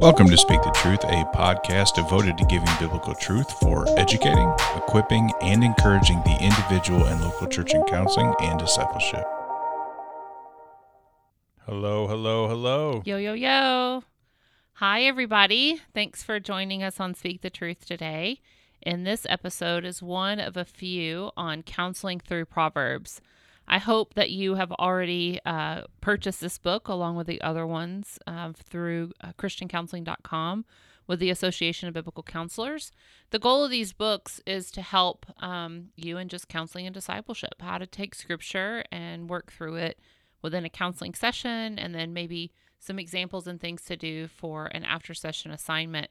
Welcome to Speak the Truth, a podcast devoted to giving biblical truth for educating, equipping, and encouraging the individual and local church in counseling and discipleship. Hello, hello, hello. Yo, yo, yo. Hi, everybody. Thanks for joining us on Speak the Truth today. And this episode is one of a few on counseling through Proverbs. I hope that you have already uh, purchased this book along with the other ones uh, through uh, ChristianCounseling.com with the Association of Biblical Counselors. The goal of these books is to help um, you in just counseling and discipleship, how to take scripture and work through it within a counseling session, and then maybe some examples and things to do for an after session assignment.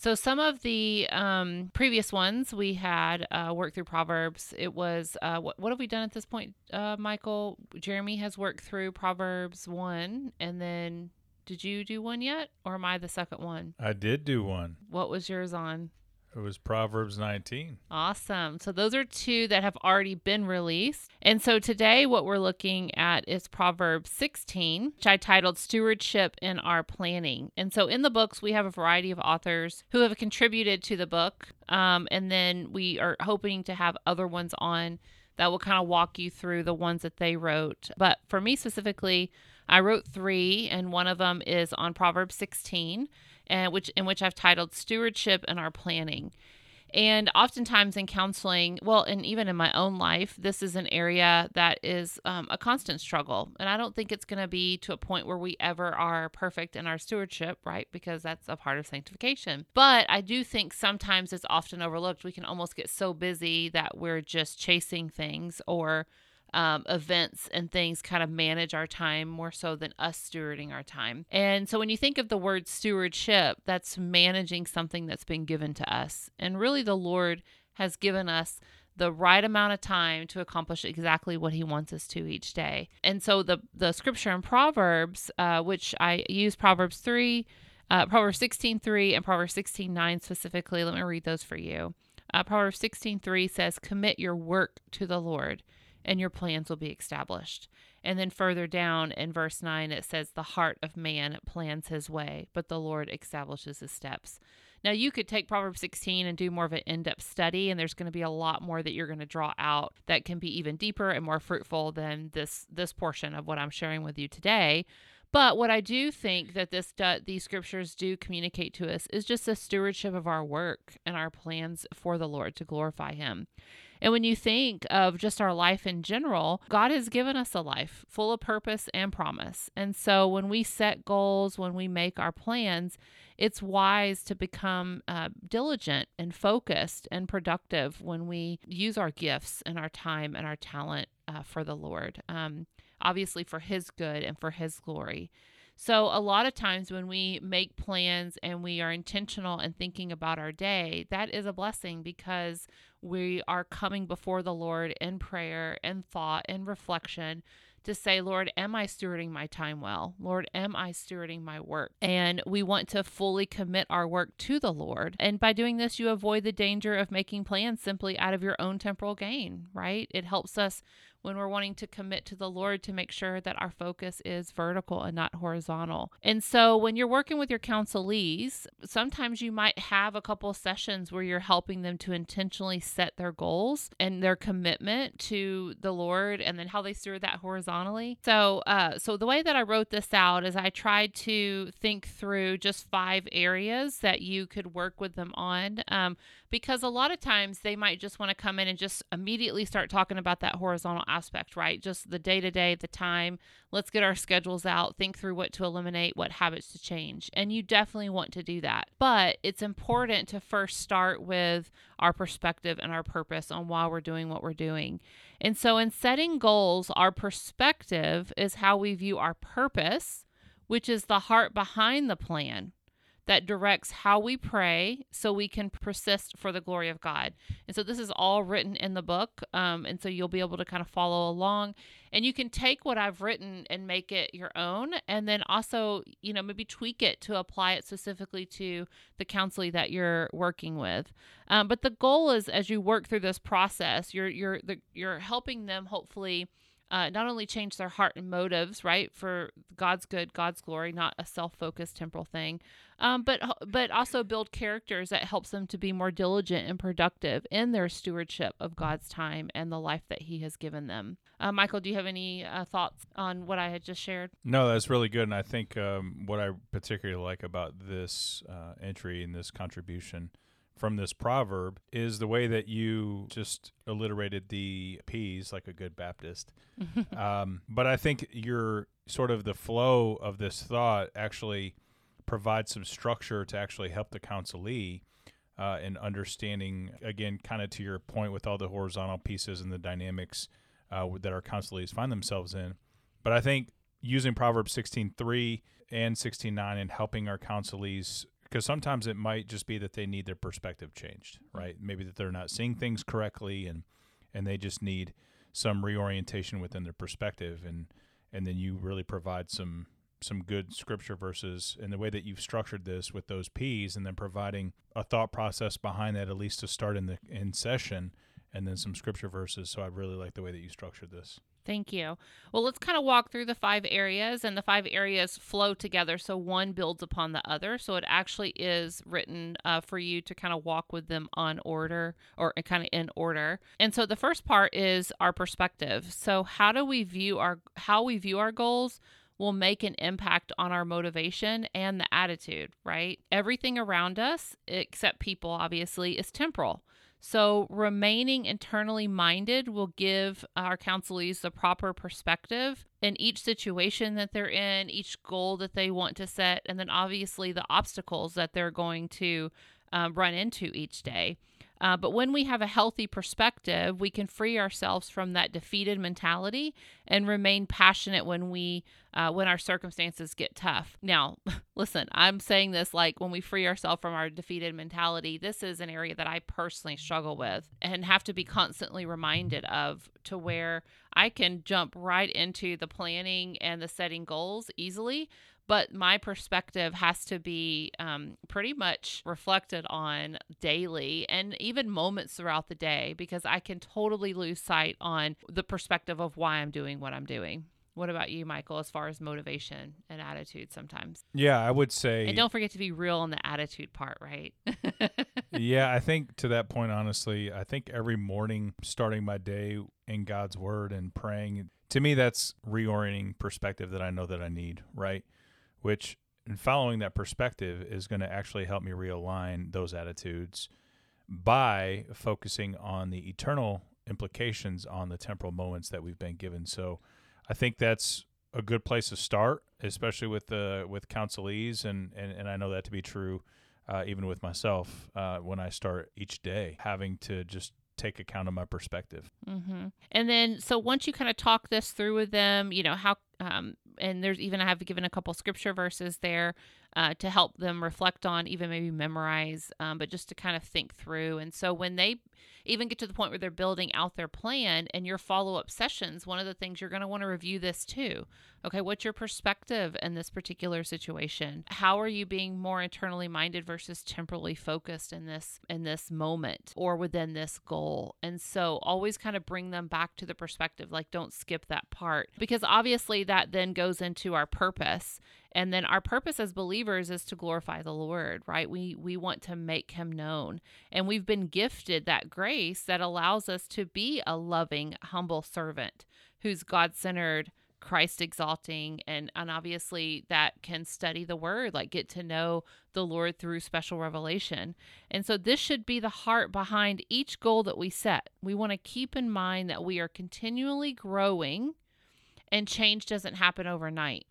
So some of the um, previous ones we had uh, worked through Proverbs. It was uh, what, what have we done at this point, uh, Michael? Jeremy has worked through Proverbs one, and then did you do one yet, or am I the second one? I did do one. What was yours on? It was Proverbs 19. Awesome. So those are two that have already been released. And so today, what we're looking at is Proverbs 16, which I titled Stewardship in Our Planning. And so in the books, we have a variety of authors who have contributed to the book. Um, and then we are hoping to have other ones on that will kind of walk you through the ones that they wrote. But for me specifically, I wrote three, and one of them is on Proverbs 16 and which in which I've titled Stewardship and Our Planning. And oftentimes in counseling, well, and even in my own life, this is an area that is um, a constant struggle. And I don't think it's going to be to a point where we ever are perfect in our stewardship, right? Because that's a part of sanctification. But I do think sometimes it's often overlooked. We can almost get so busy that we're just chasing things or um, events and things kind of manage our time more so than us stewarding our time. And so when you think of the word stewardship, that's managing something that's been given to us. And really, the Lord has given us the right amount of time to accomplish exactly what he wants us to each day. And so the the scripture in Proverbs, uh, which I use Proverbs 3, uh, Proverbs 16 3 and Proverbs 16 9 specifically. Let me read those for you. Uh, Proverbs 16 3 says, Commit your work to the Lord and your plans will be established. And then further down in verse 9, it says, The heart of man plans his way, but the Lord establishes his steps. Now, you could take Proverbs 16 and do more of an in depth study, and there's going to be a lot more that you're going to draw out that can be even deeper and more fruitful than this, this portion of what I'm sharing with you today. But what I do think that this these scriptures do communicate to us is just a stewardship of our work and our plans for the Lord to glorify Him. And when you think of just our life in general, God has given us a life full of purpose and promise. And so when we set goals, when we make our plans, it's wise to become uh, diligent and focused and productive when we use our gifts and our time and our talent uh, for the Lord, um, obviously for His good and for His glory. So, a lot of times when we make plans and we are intentional and thinking about our day, that is a blessing because we are coming before the Lord in prayer and thought and reflection to say, Lord, am I stewarding my time well? Lord, am I stewarding my work? And we want to fully commit our work to the Lord. And by doing this, you avoid the danger of making plans simply out of your own temporal gain, right? It helps us when we're wanting to commit to the Lord to make sure that our focus is vertical and not horizontal. And so when you're working with your counselees, sometimes you might have a couple sessions where you're helping them to intentionally set their goals and their commitment to the Lord and then how they steward that horizontally. So uh so the way that I wrote this out is I tried to think through just five areas that you could work with them on. Um, because a lot of times they might just want to come in and just immediately start talking about that horizontal aspect, right? Just the day to day, the time. Let's get our schedules out, think through what to eliminate, what habits to change. And you definitely want to do that. But it's important to first start with our perspective and our purpose on why we're doing what we're doing. And so, in setting goals, our perspective is how we view our purpose, which is the heart behind the plan that directs how we pray so we can persist for the glory of God. And so this is all written in the book. Um, and so you'll be able to kind of follow along. And you can take what I've written and make it your own. And then also, you know, maybe tweak it to apply it specifically to the counseling that you're working with. Um, but the goal is as you work through this process, you're, you're, the, you're helping them hopefully uh, not only change their heart and motives, right, for God's good, God's glory, not a self-focused temporal thing, um, but but also build characters that helps them to be more diligent and productive in their stewardship of God's time and the life that He has given them. Uh, Michael, do you have any uh, thoughts on what I had just shared? No, that's really good, and I think um, what I particularly like about this uh, entry and this contribution from this proverb is the way that you just alliterated the P's like a good Baptist. um, but I think your sort of the flow of this thought actually provides some structure to actually help the counselee uh, in understanding, again, kind of to your point with all the horizontal pieces and the dynamics uh, that our counselees find themselves in. But I think using Proverbs 16.3 and 16.9 and helping our counselees because sometimes it might just be that they need their perspective changed, mm-hmm. right? Maybe that they're not seeing things correctly, and and they just need some reorientation within their perspective, and and then you really provide some some good scripture verses and the way that you've structured this with those P's, and then providing a thought process behind that at least to start in the in session, and then some scripture verses. So I really like the way that you structured this. Thank you. Well, let's kind of walk through the five areas, and the five areas flow together. So one builds upon the other. So it actually is written uh, for you to kind of walk with them on order or kind of in order. And so the first part is our perspective. So how do we view our how we view our goals? will make an impact on our motivation and the attitude, right? Everything around us, except people, obviously, is temporal. So, remaining internally minded will give our counselees the proper perspective in each situation that they're in, each goal that they want to set, and then obviously the obstacles that they're going to um, run into each day. Uh, but when we have a healthy perspective, we can free ourselves from that defeated mentality and remain passionate when we uh, when our circumstances get tough. Now, listen, I'm saying this like when we free ourselves from our defeated mentality. This is an area that I personally struggle with and have to be constantly reminded of to where I can jump right into the planning and the setting goals easily but my perspective has to be um, pretty much reflected on daily and even moments throughout the day because I can totally lose sight on the perspective of why I'm doing what I'm doing. What about you, Michael, as far as motivation and attitude sometimes? Yeah, I would say. And don't forget to be real on the attitude part, right? yeah, I think to that point, honestly, I think every morning starting my day in God's word and praying, to me, that's reorienting perspective that I know that I need, right? which and following that perspective is going to actually help me realign those attitudes by focusing on the eternal implications on the temporal moments that we've been given. So I think that's a good place to start, especially with the with counselees, and and, and I know that to be true, uh, even with myself uh, when I start each day, having to just take account of my perspective. Mm-hmm. And then, so once you kind of talk this through with them, you know how um, and there's even I have given a couple scripture verses there uh, to help them reflect on, even maybe memorize, um, but just to kind of think through. And so when they even get to the point where they're building out their plan and your follow up sessions, one of the things you're going to want to review this too. Okay, what's your perspective in this particular situation? How are you being more internally minded versus temporally focused in this in this moment or within this goal? And so always kind of bring them back to the perspective, like don't skip that part because obviously that then goes into our purpose and then our purpose as believers is to glorify the Lord, right? We we want to make him known. And we've been gifted that grace that allows us to be a loving, humble servant who's God-centered, Christ exalting and and obviously that can study the word like get to know the Lord through special revelation. And so this should be the heart behind each goal that we set. We want to keep in mind that we are continually growing and change doesn't happen overnight.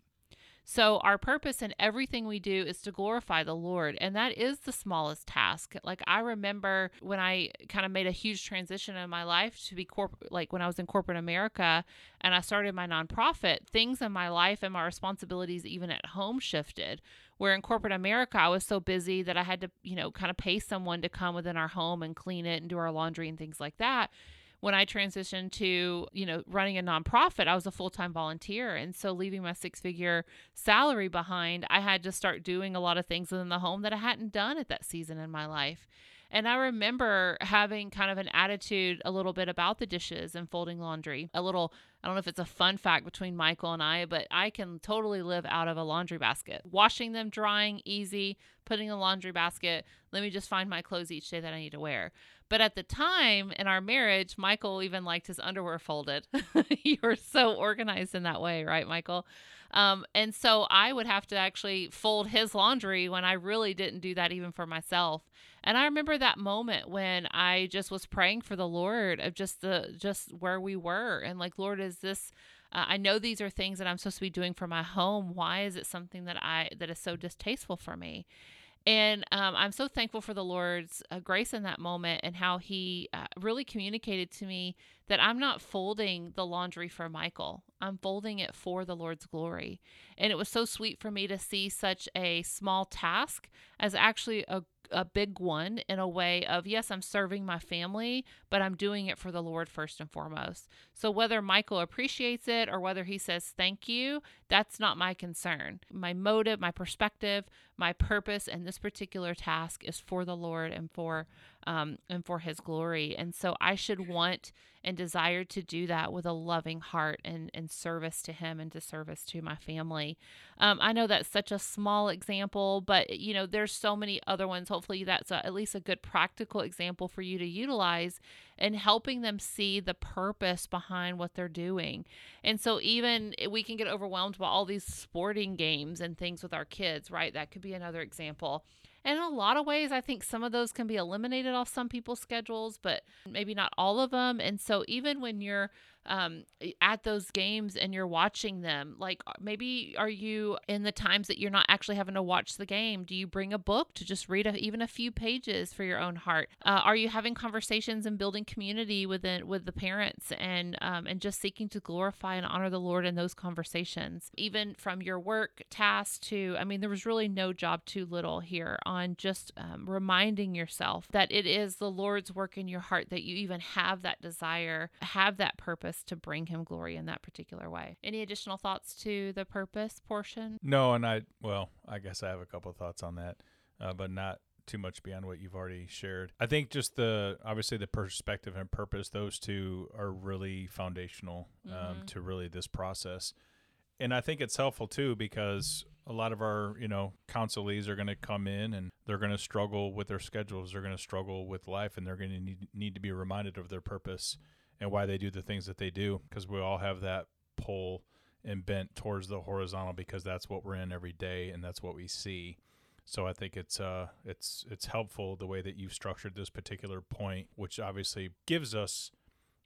So, our purpose in everything we do is to glorify the Lord. And that is the smallest task. Like, I remember when I kind of made a huge transition in my life to be corporate, like when I was in corporate America and I started my nonprofit, things in my life and my responsibilities, even at home, shifted. Where in corporate America, I was so busy that I had to, you know, kind of pay someone to come within our home and clean it and do our laundry and things like that when I transitioned to, you know, running a nonprofit, I was a full time volunteer. And so leaving my six figure salary behind, I had to start doing a lot of things within the home that I hadn't done at that season in my life. And I remember having kind of an attitude a little bit about the dishes and folding laundry. A little, I don't know if it's a fun fact between Michael and I, but I can totally live out of a laundry basket. Washing them, drying, easy, putting a laundry basket. Let me just find my clothes each day that I need to wear. But at the time in our marriage, Michael even liked his underwear folded. you were so organized in that way, right, Michael? Um, and so I would have to actually fold his laundry when I really didn't do that even for myself. And I remember that moment when I just was praying for the Lord of just the just where we were and like, Lord, is this uh, I know these are things that I'm supposed to be doing for my home. Why is it something that I that is so distasteful for me? And um, I'm so thankful for the Lord's uh, grace in that moment and how He uh, really communicated to me that I'm not folding the laundry for Michael. I'm folding it for the Lord's glory. And it was so sweet for me to see such a small task as actually a a big one in a way of yes, I'm serving my family, but I'm doing it for the Lord first and foremost. So whether Michael appreciates it or whether he says thank you, that's not my concern. My motive, my perspective, my purpose in this particular task is for the Lord and for um, and for His glory. And so I should want and desire to do that with a loving heart and, and service to Him and to service to my family. Um, I know that's such a small example, but you know, there's so many other ones. Hopefully, that's a, at least a good practical example for you to utilize and helping them see the purpose behind what they're doing. And so, even we can get overwhelmed by all these sporting games and things with our kids, right? That could be another example. And in a lot of ways, I think some of those can be eliminated off some people's schedules, but maybe not all of them. And so, even when you're um, at those games and you're watching them? Like uh, maybe are you in the times that you're not actually having to watch the game? Do you bring a book to just read a, even a few pages for your own heart? Uh, are you having conversations and building community within with the parents and um, and just seeking to glorify and honor the Lord in those conversations? Even from your work tasks to, I mean, there was really no job too little here on just um, reminding yourself that it is the Lord's work in your heart that you even have that desire, have that purpose to bring him glory in that particular way. Any additional thoughts to the purpose portion? No, and I, well, I guess I have a couple of thoughts on that, uh, but not too much beyond what you've already shared. I think just the obviously the perspective and purpose; those two are really foundational um, mm-hmm. to really this process. And I think it's helpful too because a lot of our you know counselees are going to come in and they're going to struggle with their schedules. They're going to struggle with life, and they're going to need, need to be reminded of their purpose and why they do the things that they do because we all have that pull and bent towards the horizontal because that's what we're in every day and that's what we see. So I think it's uh it's it's helpful the way that you've structured this particular point, which obviously gives us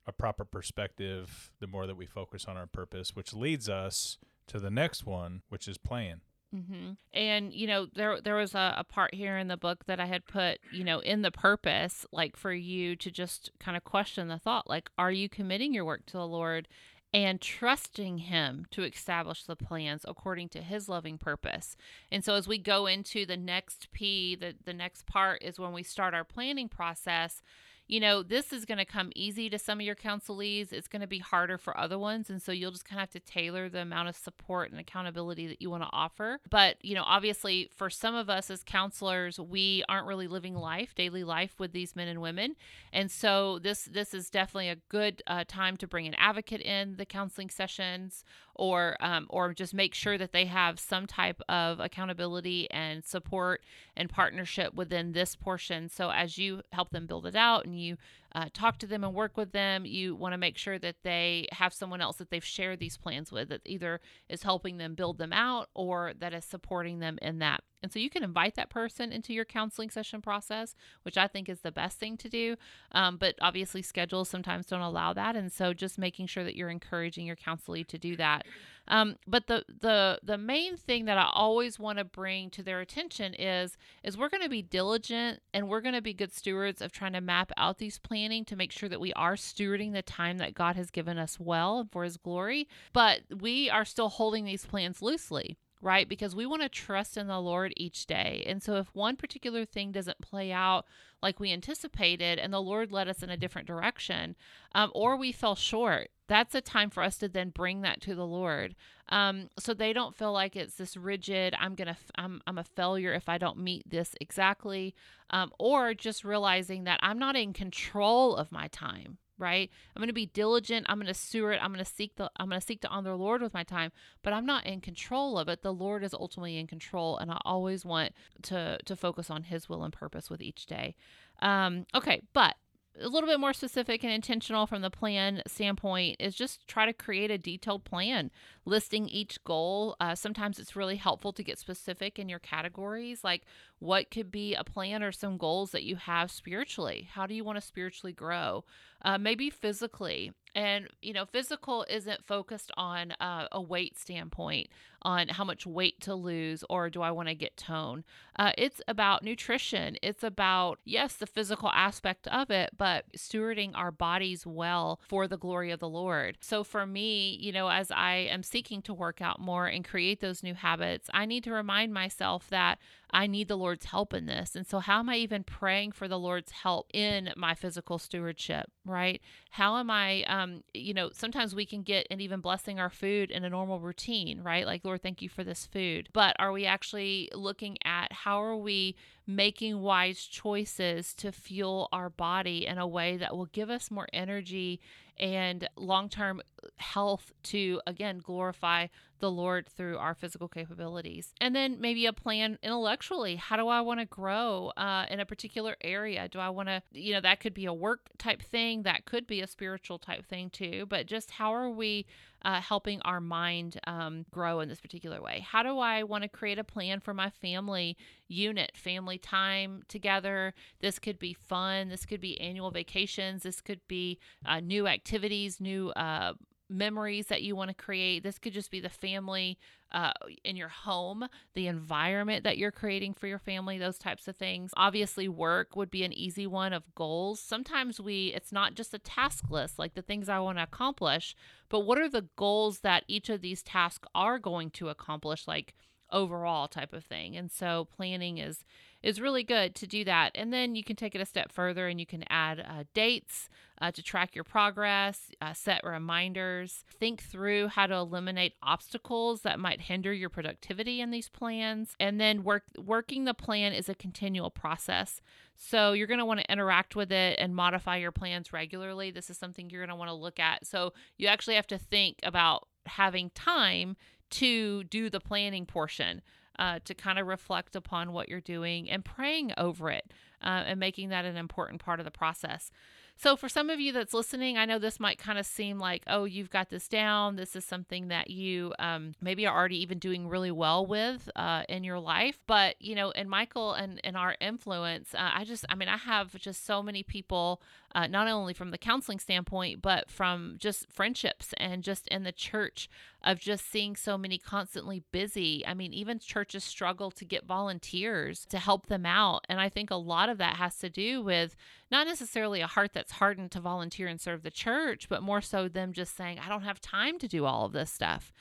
a proper perspective the more that we focus on our purpose, which leads us to the next one, which is playing. Mm-hmm. And you know, there there was a, a part here in the book that I had put, you know, in the purpose, like for you to just kind of question the thought, like, are you committing your work to the Lord and trusting Him to establish the plans according to His loving purpose? And so, as we go into the next P, the the next part is when we start our planning process you know, this is going to come easy to some of your counselees. It's going to be harder for other ones. And so you'll just kind of have to tailor the amount of support and accountability that you want to offer. But, you know, obviously for some of us as counselors, we aren't really living life, daily life with these men and women. And so this this is definitely a good uh, time to bring an advocate in the counseling sessions or um, or just make sure that they have some type of accountability and support and partnership within this portion. So as you help them build it out and you uh, talk to them and work with them, you want to make sure that they have someone else that they've shared these plans with that either is helping them build them out or that is supporting them in that. And so you can invite that person into your counseling session process, which I think is the best thing to do. Um, but obviously, schedules sometimes don't allow that. And so just making sure that you're encouraging your counselee to do that. Um, but the the the main thing that I always want to bring to their attention is is we're going to be diligent and we're going to be good stewards of trying to map out these planning to make sure that we are stewarding the time that God has given us well for His glory. But we are still holding these plans loosely right? Because we want to trust in the Lord each day. And so if one particular thing doesn't play out like we anticipated and the Lord led us in a different direction, um, or we fell short, that's a time for us to then bring that to the Lord. Um, so they don't feel like it's this rigid, I'm going to, I'm, I'm a failure if I don't meet this exactly. Um, or just realizing that I'm not in control of my time, right? I'm going to be diligent. I'm going to steward. I'm going to seek the I'm going to seek to honor the Lord with my time, but I'm not in control of it. The Lord is ultimately in control, and I always want to to focus on His will and purpose with each day. Um, okay, but a little bit more specific and intentional from the plan standpoint is just try to create a detailed plan listing each goal uh, sometimes it's really helpful to get specific in your categories like what could be a plan or some goals that you have spiritually? How do you want to spiritually grow? Uh, maybe physically and you know physical isn't focused on uh, a weight standpoint on how much weight to lose or do i want to get tone uh, it's about nutrition. It's about yes the physical aspect of it but stewarding our bodies well for the glory of the lord. So for me you know as i am seeking to work out more and create those new habits i need to remind myself that I need the Lord's help in this. And so, how am I even praying for the Lord's help in my physical stewardship, right? How am I, um, you know, sometimes we can get and even blessing our food in a normal routine, right? Like, Lord, thank you for this food. But are we actually looking at how are we making wise choices to fuel our body in a way that will give us more energy and long term health to, again, glorify the Lord through our physical capabilities. And then maybe a plan intellectually. How do I want to grow uh, in a particular area? Do I want to, you know, that could be a work type thing, that could be a spiritual type thing too. But just how are we uh, helping our mind um, grow in this particular way? How do I want to create a plan for my family unit, family time together? This could be fun. This could be annual vacations. This could be uh, new activities, new uh, memories that you want to create. This could just be the family uh, in your home, the environment that you're creating for your family, those types of things. Obviously, work would be an easy one of goals. Sometimes we, it's not just a task list, like the things I want to accomplish, but what are the goals that each of these tasks are going to accomplish, like overall type of thing. And so planning is is really good to do that. And then you can take it a step further and you can add uh, dates uh, to track your progress, uh, set reminders, think through how to eliminate obstacles that might hinder your productivity in these plans. And then work working the plan is a continual process. So you're going to want to interact with it and modify your plans regularly. This is something you're going to want to look at. So you actually have to think about having time to do the planning portion uh, to kind of reflect upon what you're doing and praying over it uh, and making that an important part of the process. So, for some of you that's listening, I know this might kind of seem like, oh, you've got this down. This is something that you um, maybe are already even doing really well with uh, in your life. But, you know, and Michael and, and our influence, uh, I just, I mean, I have just so many people, uh, not only from the counseling standpoint, but from just friendships and just in the church of just seeing so many constantly busy. I mean, even churches struggle to get volunteers to help them out. And I think a lot of that has to do with not necessarily a heart that's hardened to volunteer and serve the church, but more so them just saying, I don't have time to do all of this stuff.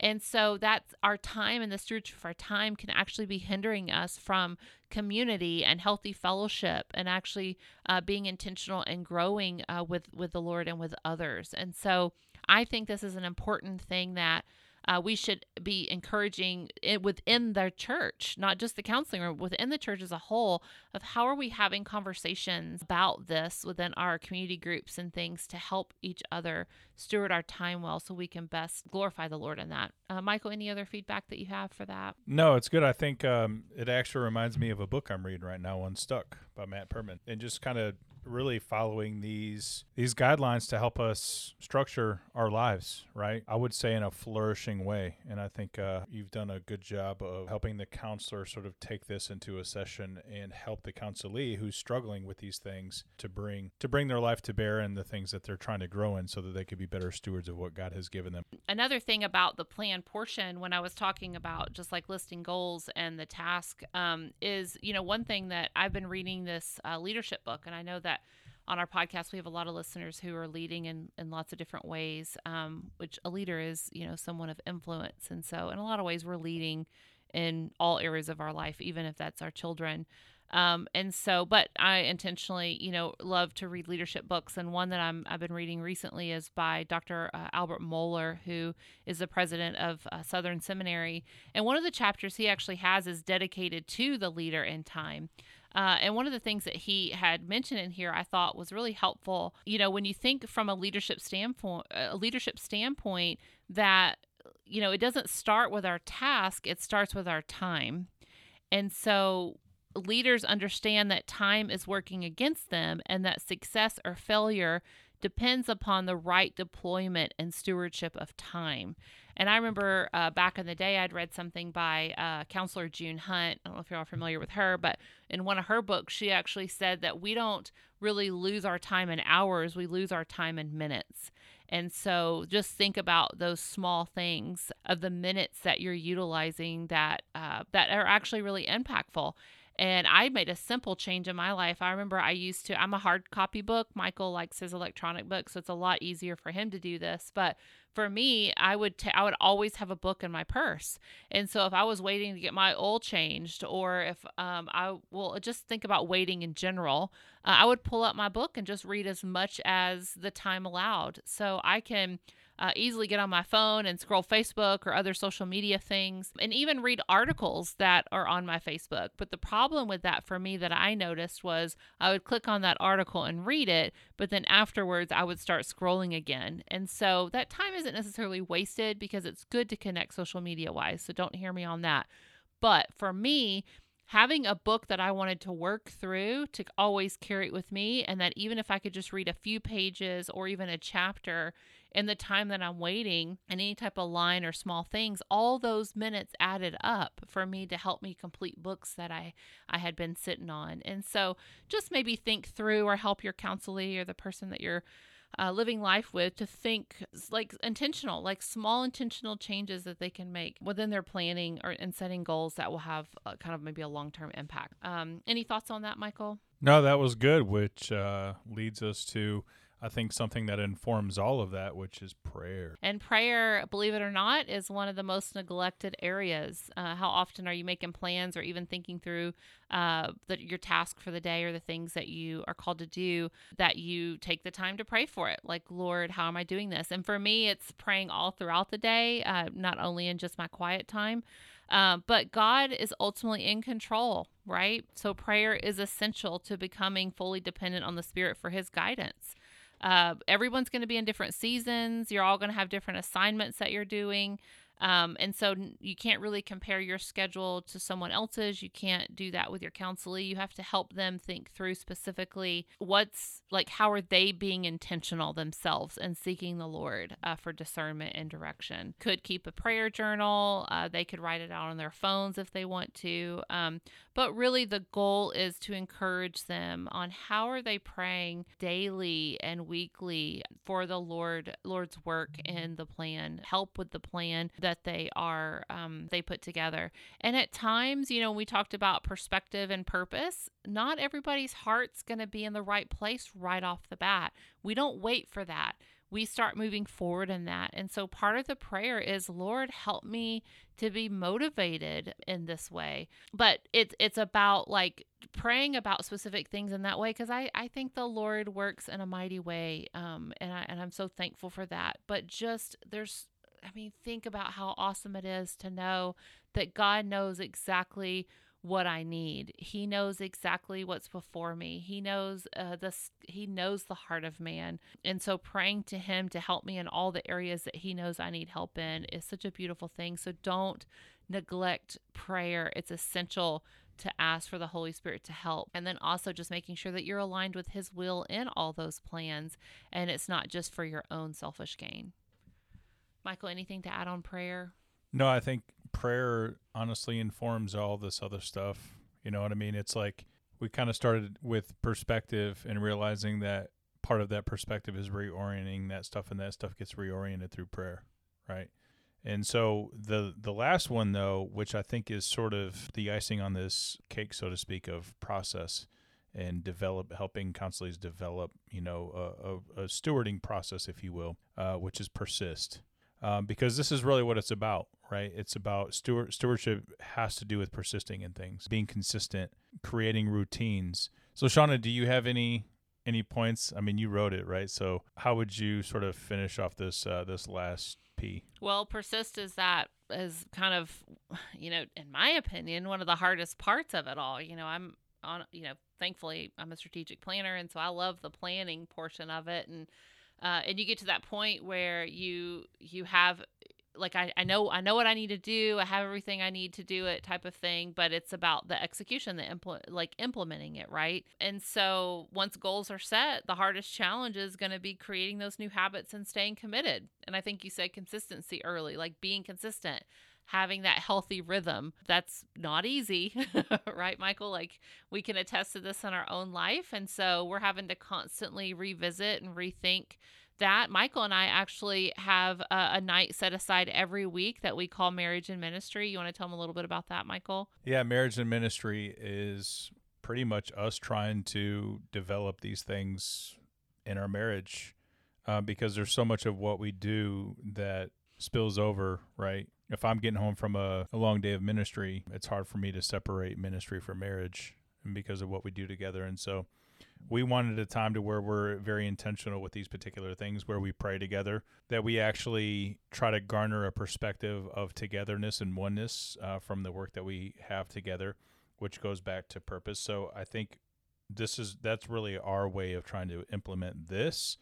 And so that's our time and the stewardship of our time can actually be hindering us from community and healthy fellowship and actually uh, being intentional and growing uh, with with the Lord and with others. And so I think this is an important thing that uh, we should be encouraging it within the church, not just the counseling room, within the church as a whole, of how are we having conversations about this within our community groups and things to help each other steward our time well so we can best glorify the Lord in that. Uh, Michael, any other feedback that you have for that? No, it's good. I think um, it actually reminds me of a book I'm reading right now, Unstuck by Matt Perman, and just kind of really following these these guidelines to help us structure our lives, right? I would say in a flourishing way, and I think uh, you've done a good job of helping the counselor sort of take this into a session and help the counselee who's struggling with these things to bring to bring their life to bear and the things that they're trying to grow in, so that they could be better stewards of what God has given them. Another thing about the plan portion, when I was talking about just like listing goals and the task, um, is you know one thing that I've been reading this uh, leadership book, and I know that on our podcast, we have a lot of listeners who are leading in, in lots of different ways, um, which a leader is, you know, someone of influence. And so, in a lot of ways, we're leading in all areas of our life, even if that's our children. Um, and so, but I intentionally, you know, love to read leadership books. And one that I'm, I've been reading recently is by Dr. Uh, Albert Mohler, who is the president of uh, Southern Seminary. And one of the chapters he actually has is dedicated to the leader in time. Uh, and one of the things that he had mentioned in here, I thought was really helpful. You know, when you think from a leadership standpoint, a leadership standpoint, that you know, it doesn't start with our task; it starts with our time. And so leaders understand that time is working against them and that success or failure depends upon the right deployment and stewardship of time. And I remember uh, back in the day, I'd read something by uh, Counselor June Hunt. I don't know if you're all familiar with her, but in one of her books, she actually said that we don't really lose our time in hours, we lose our time in minutes. And so just think about those small things of the minutes that you're utilizing that uh, that are actually really impactful. And I made a simple change in my life. I remember I used to, I'm a hard copy book. Michael likes his electronic book, so it's a lot easier for him to do this. But for me, I would t- I would always have a book in my purse, and so if I was waiting to get my oil changed, or if um, I will just think about waiting in general, uh, I would pull up my book and just read as much as the time allowed, so I can uh, easily get on my phone and scroll Facebook or other social media things and even read articles that are on my Facebook. But the problem with that for me that I noticed was I would click on that article and read it, but then afterwards I would start scrolling again. And so that time isn't necessarily wasted because it's good to connect social media wise. So don't hear me on that. But for me, having a book that I wanted to work through to always carry it with me, and that even if I could just read a few pages or even a chapter, in the time that I'm waiting and any type of line or small things, all those minutes added up for me to help me complete books that I, I had been sitting on. And so just maybe think through or help your counselee or the person that you're uh, living life with to think like intentional, like small intentional changes that they can make within their planning or and setting goals that will have kind of maybe a long term impact. Um, any thoughts on that, Michael? No, that was good, which uh, leads us to I think something that informs all of that, which is prayer. And prayer, believe it or not, is one of the most neglected areas. Uh, how often are you making plans or even thinking through uh, the, your task for the day or the things that you are called to do that you take the time to pray for it? Like, Lord, how am I doing this? And for me, it's praying all throughout the day, uh, not only in just my quiet time. Uh, but God is ultimately in control, right? So prayer is essential to becoming fully dependent on the Spirit for His guidance. Uh, everyone's going to be in different seasons. You're all going to have different assignments that you're doing. Um, and so you can't really compare your schedule to someone else's. You can't do that with your counselee. You have to help them think through specifically what's like, how are they being intentional themselves and seeking the Lord uh, for discernment and direction. Could keep a prayer journal. Uh, they could write it out on their phones if they want to. Um, but really, the goal is to encourage them on how are they praying daily and weekly for the Lord, Lord's work in the plan, help with the plan that they are um, they put together. And at times, you know, we talked about perspective and purpose. Not everybody's heart's going to be in the right place right off the bat. We don't wait for that we start moving forward in that. And so part of the prayer is, Lord, help me to be motivated in this way. But it's it's about like praying about specific things in that way because I, I think the Lord works in a mighty way. Um, and I and I'm so thankful for that. But just there's I mean, think about how awesome it is to know that God knows exactly what I need. He knows exactly what's before me. He knows uh, this. He knows the heart of man, and so praying to Him to help me in all the areas that He knows I need help in is such a beautiful thing. So don't neglect prayer. It's essential to ask for the Holy Spirit to help. And then also just making sure that you're aligned with His will in all those plans and it's not just for your own selfish gain. Michael, anything to add on prayer? No, I think prayer honestly informs all this other stuff. You know what I mean? It's like we kind of started with perspective and realizing that part of that perspective is reorienting that stuff and that stuff gets reoriented through prayer, right? And so the the last one though, which I think is sort of the icing on this cake so to speak of process and develop, helping counselors develop, you know, a, a, a stewarding process, if you will, uh, which is persist. Um, because this is really what it's about, right? It's about steward, stewardship has to do with persisting in things, being consistent, creating routines. So, Shauna, do you have any any points? I mean, you wrote it, right? So, how would you sort of finish off this uh, this last P? Well, persist is that is kind of, you know, in my opinion, one of the hardest parts of it all. You know, I'm on, you know, thankfully I'm a strategic planner, and so I love the planning portion of it, and uh, and you get to that point where you you have like I, I know I know what I need to do. I have everything I need to do it type of thing, but it's about the execution, the impl- like implementing it, right? And so once goals are set, the hardest challenge is going to be creating those new habits and staying committed. And I think you said consistency early, like being consistent having that healthy rhythm. That's not easy, right, Michael? Like we can attest to this in our own life. And so we're having to constantly revisit and rethink that. Michael and I actually have a, a, night set aside every week that we call Marriage and Ministry. You want to tell them a little bit about that, Michael? Yeah, Marriage and Ministry is pretty much us trying to develop these things in our marriage uh, because there's so much of what we do that spills over, right? If I'm getting home from a, a long day of ministry, it's hard for me to separate ministry from marriage because of what we do together. And so we wanted a time to where we're very intentional with these particular things, where we pray together, that we actually try to garner a perspective of togetherness and oneness uh, from the work that we have together, which goes back to purpose. So I think this is that's really our way of trying to implement this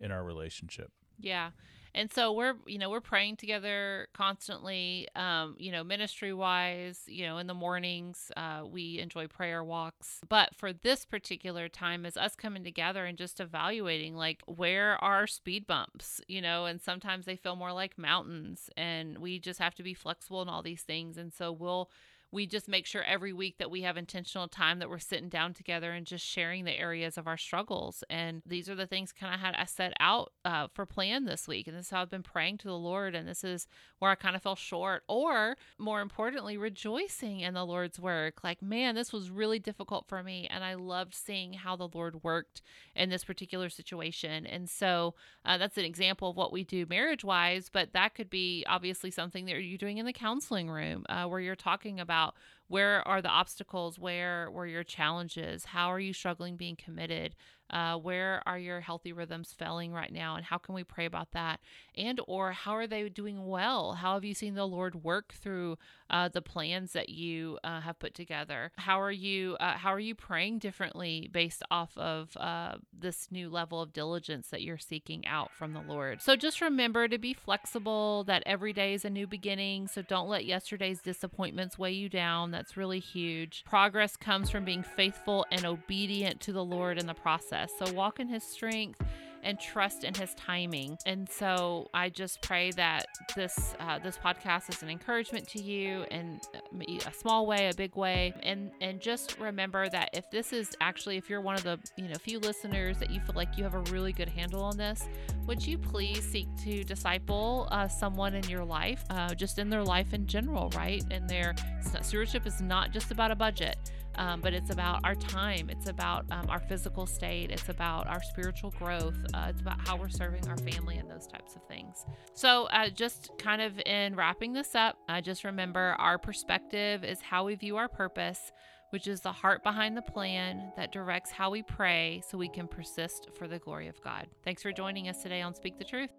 in our relationship. Yeah and so we're you know we're praying together constantly um, you know ministry wise you know in the mornings uh, we enjoy prayer walks. But for this particular time is us coming together and just evaluating like where are speed bumps you know and sometimes they feel more like mountains and we just have to be flexible in all these things. And so we'll we just make sure every week that we have intentional time that we're sitting down together and just sharing the areas of our struggles. And these are the things kind of had I set out uh, for plan this week. And this is how I've been praying to the Lord. And this is where I kind of fell short, or more importantly, rejoicing in the Lord's work. Like, man, this was really difficult for me. And I loved seeing how the Lord worked in this particular situation. And so uh, that's an example of what we do marriage wise, but that could be obviously something that you're doing in the counseling room uh, where you're talking about about where are the obstacles where were your challenges how are you struggling being committed uh, where are your healthy rhythms failing right now and how can we pray about that? And or how are they doing well? How have you seen the lord work through uh, the plans that you uh, have put together? How are you uh, how are you praying differently based off of uh, this new level of diligence that you're seeking out from the lord? So just remember to be flexible that every day is a new beginning so don't let yesterday's disappointments weigh you down. That's really huge. Progress comes from being faithful and obedient to the lord in the process process. So walk in his strength and trust in his timing. And so I just pray that this uh, this podcast is an encouragement to you in a small way, a big way, and and just remember that if this is actually if you're one of the you know few listeners that you feel like you have a really good handle on this, would you please seek to disciple uh, someone in your life, uh, just in their life in general, right? And their stewardship is not just about a budget um, but it's about our time. It's about um, our physical state. It's about our spiritual growth. Uh, it's about how we're serving our family and those types of things. So, uh, just kind of in wrapping this up, just remember our perspective is how we view our purpose, which is the heart behind the plan that directs how we pray so we can persist for the glory of God. Thanks for joining us today on Speak the Truth.